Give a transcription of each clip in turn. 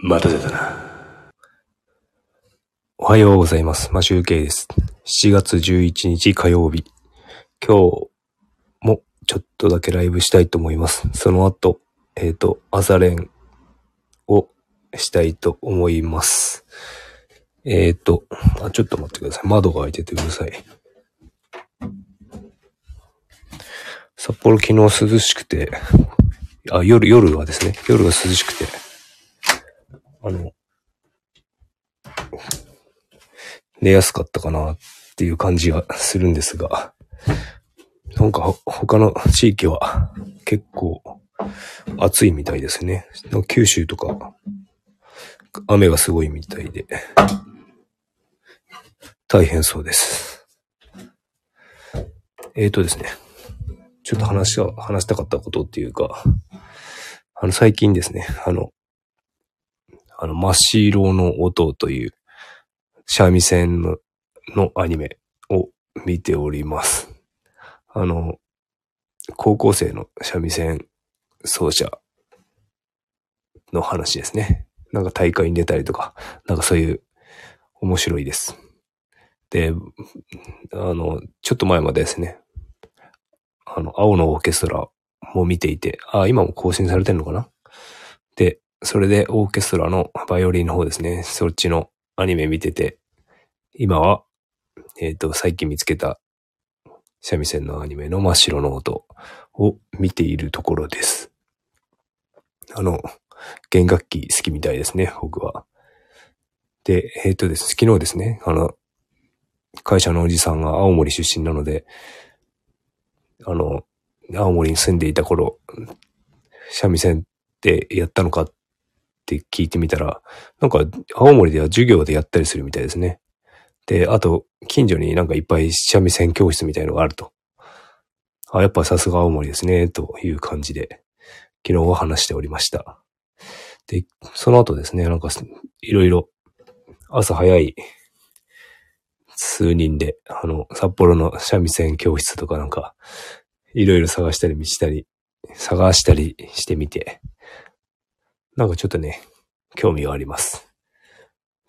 待たせたな。おはようございます。マシュウケイです。7月11日火曜日。今日もちょっとだけライブしたいと思います。その後、えっ、と、朝練をしたいと思います。えっ、とあ、ちょっと待ってください。窓が開いててください。札幌昨日涼しくて、あ、夜、夜はですね、夜が涼しくて、あの、寝やすかったかなっていう感じがするんですが、なんか他の地域は結構暑いみたいですね。九州とか雨がすごいみたいで、大変そうです。えーとですね、ちょっと話し話したかったことっていうか、あの最近ですね、あの、あの、真っ白の音という三味線ののアニメを見ております。あの、高校生の三味線奏者の話ですね。なんか大会に出たりとか、なんかそういう面白いです。で、あの、ちょっと前までですね、あの、青のオーケストラも見ていて、あ、今も更新されてるのかな？で、それでオーケストラのバイオリンの方ですね、そっちのアニメ見てて、今は、えっ、と、最近見つけた三味線のアニメの真っ白の音を見ているところです。あの、弦楽器好きみたいですね、僕は。で、えっ、とです、昨日ですね、あの、会社のおじさんが青森出身なので、あの、青森に住んでいた頃、三味線ってやったのかっって聞いてみたら、なんか青森では授業でやったりするみたいですね。で、あと、近所になんかいっぱい三味線教室みたいのがあると。あ、やっぱさすが青森ですね、という感じで、昨日は話しておりました。で、その後ですね、なんかいろいろ朝早い数人で、あの、札幌の三味線教室とかなんか、いろいろ探したり見したり、探したりしてみて、なんかちょっとね、興味があります。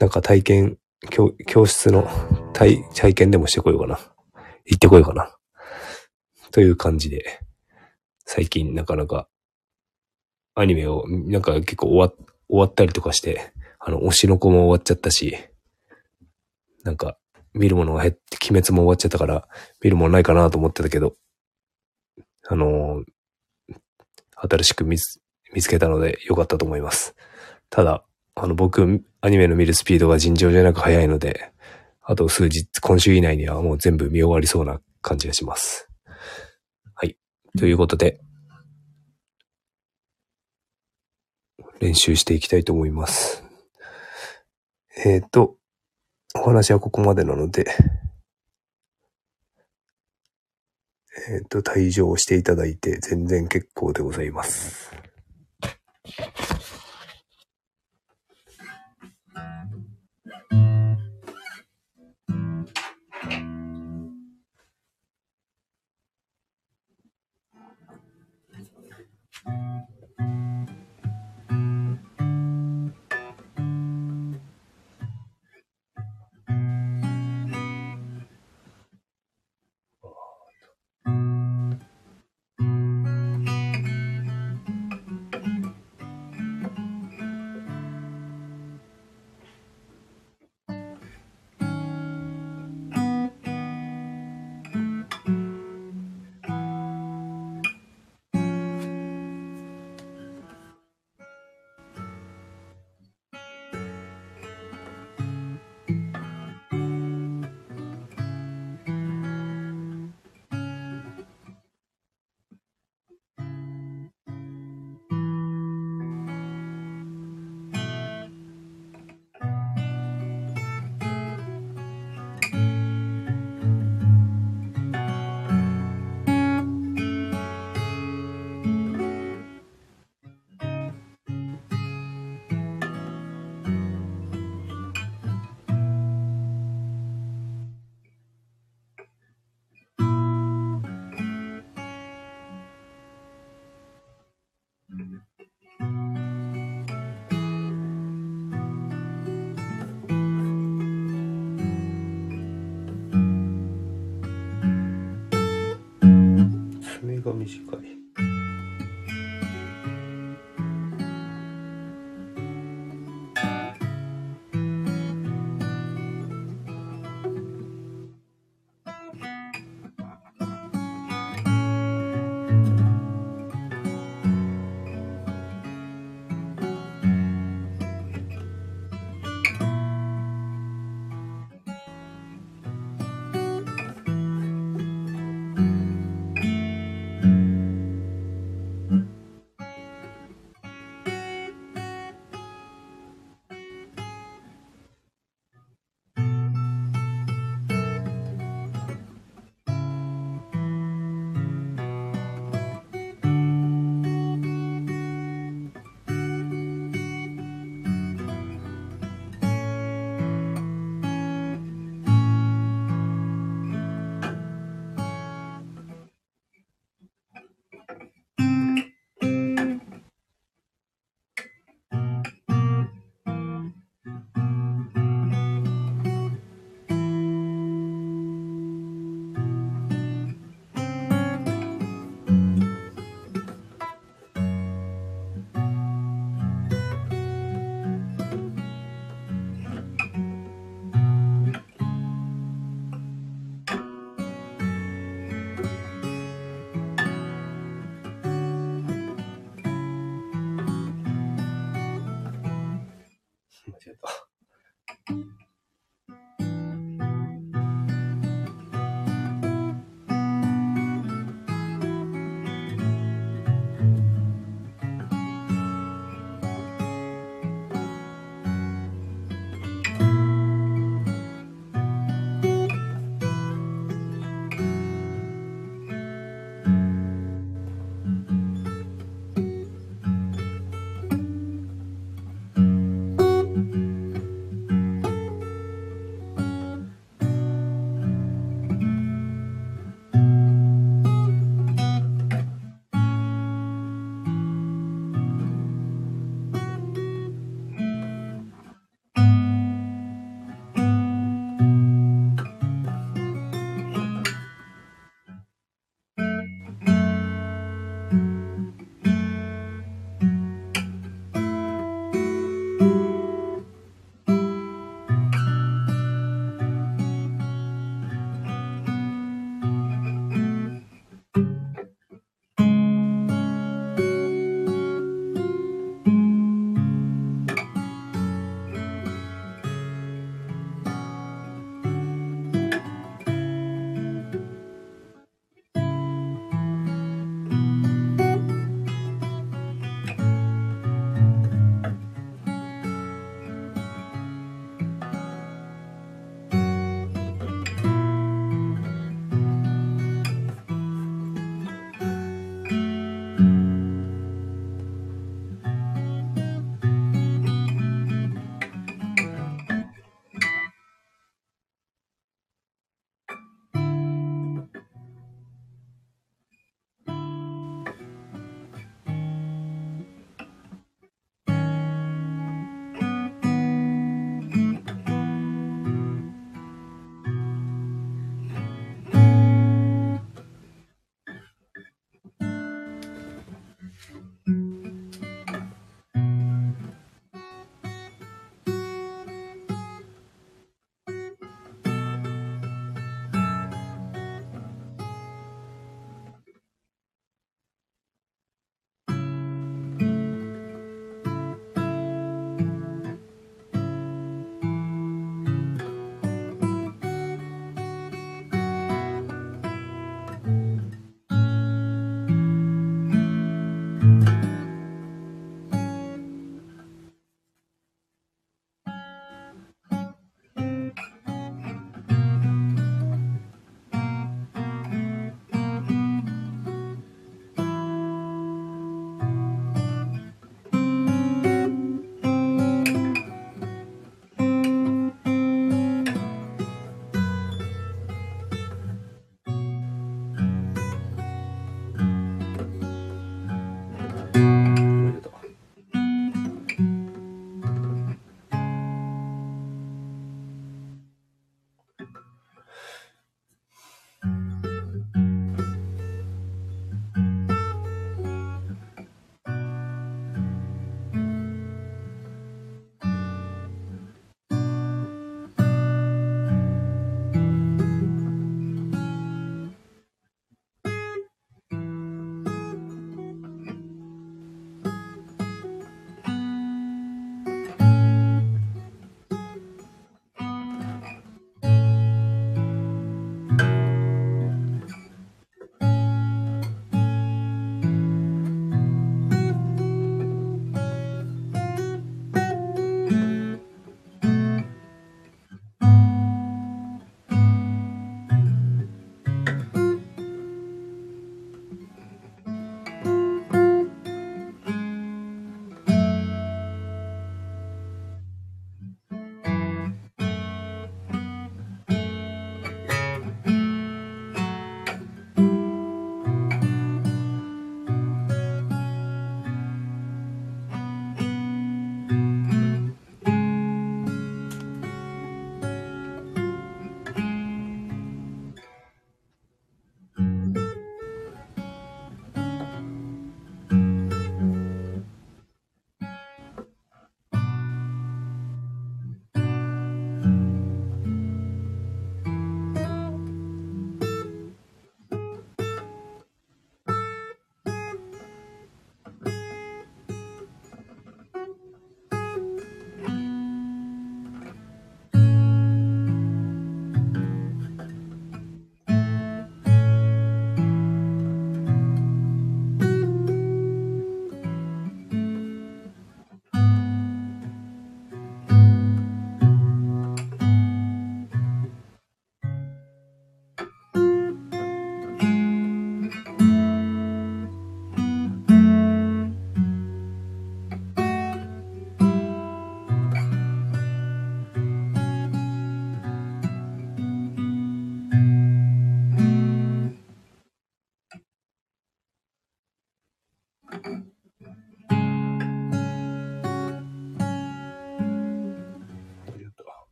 なんか体験、教教室の体体験でもしてこようかな。行ってこようかな。という感じで、最近なかなかアニメを、なんか結構終わ終わったりとかして、あの、推しの子も終わっちゃったし、なんか見るものが減って、鬼滅も終わっちゃったから、見るものないかなと思ってたけど、あのー新しく見つ見つけたので良かったと思います。ただ、あの、僕、アニメの見るスピードが尋常じゃなく速いので、あと数日、今週以内にはもう全部見終わりそうな感じがします。はい。ということで、練習していきたいと思います。えっ、と、お話はここまでなので、えっ、と、退場していただいて全然結構でございます。と。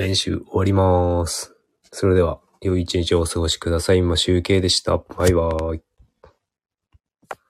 練習終わります。それでは、良い一日をお過ごしください。今集計でした。バイバーイ。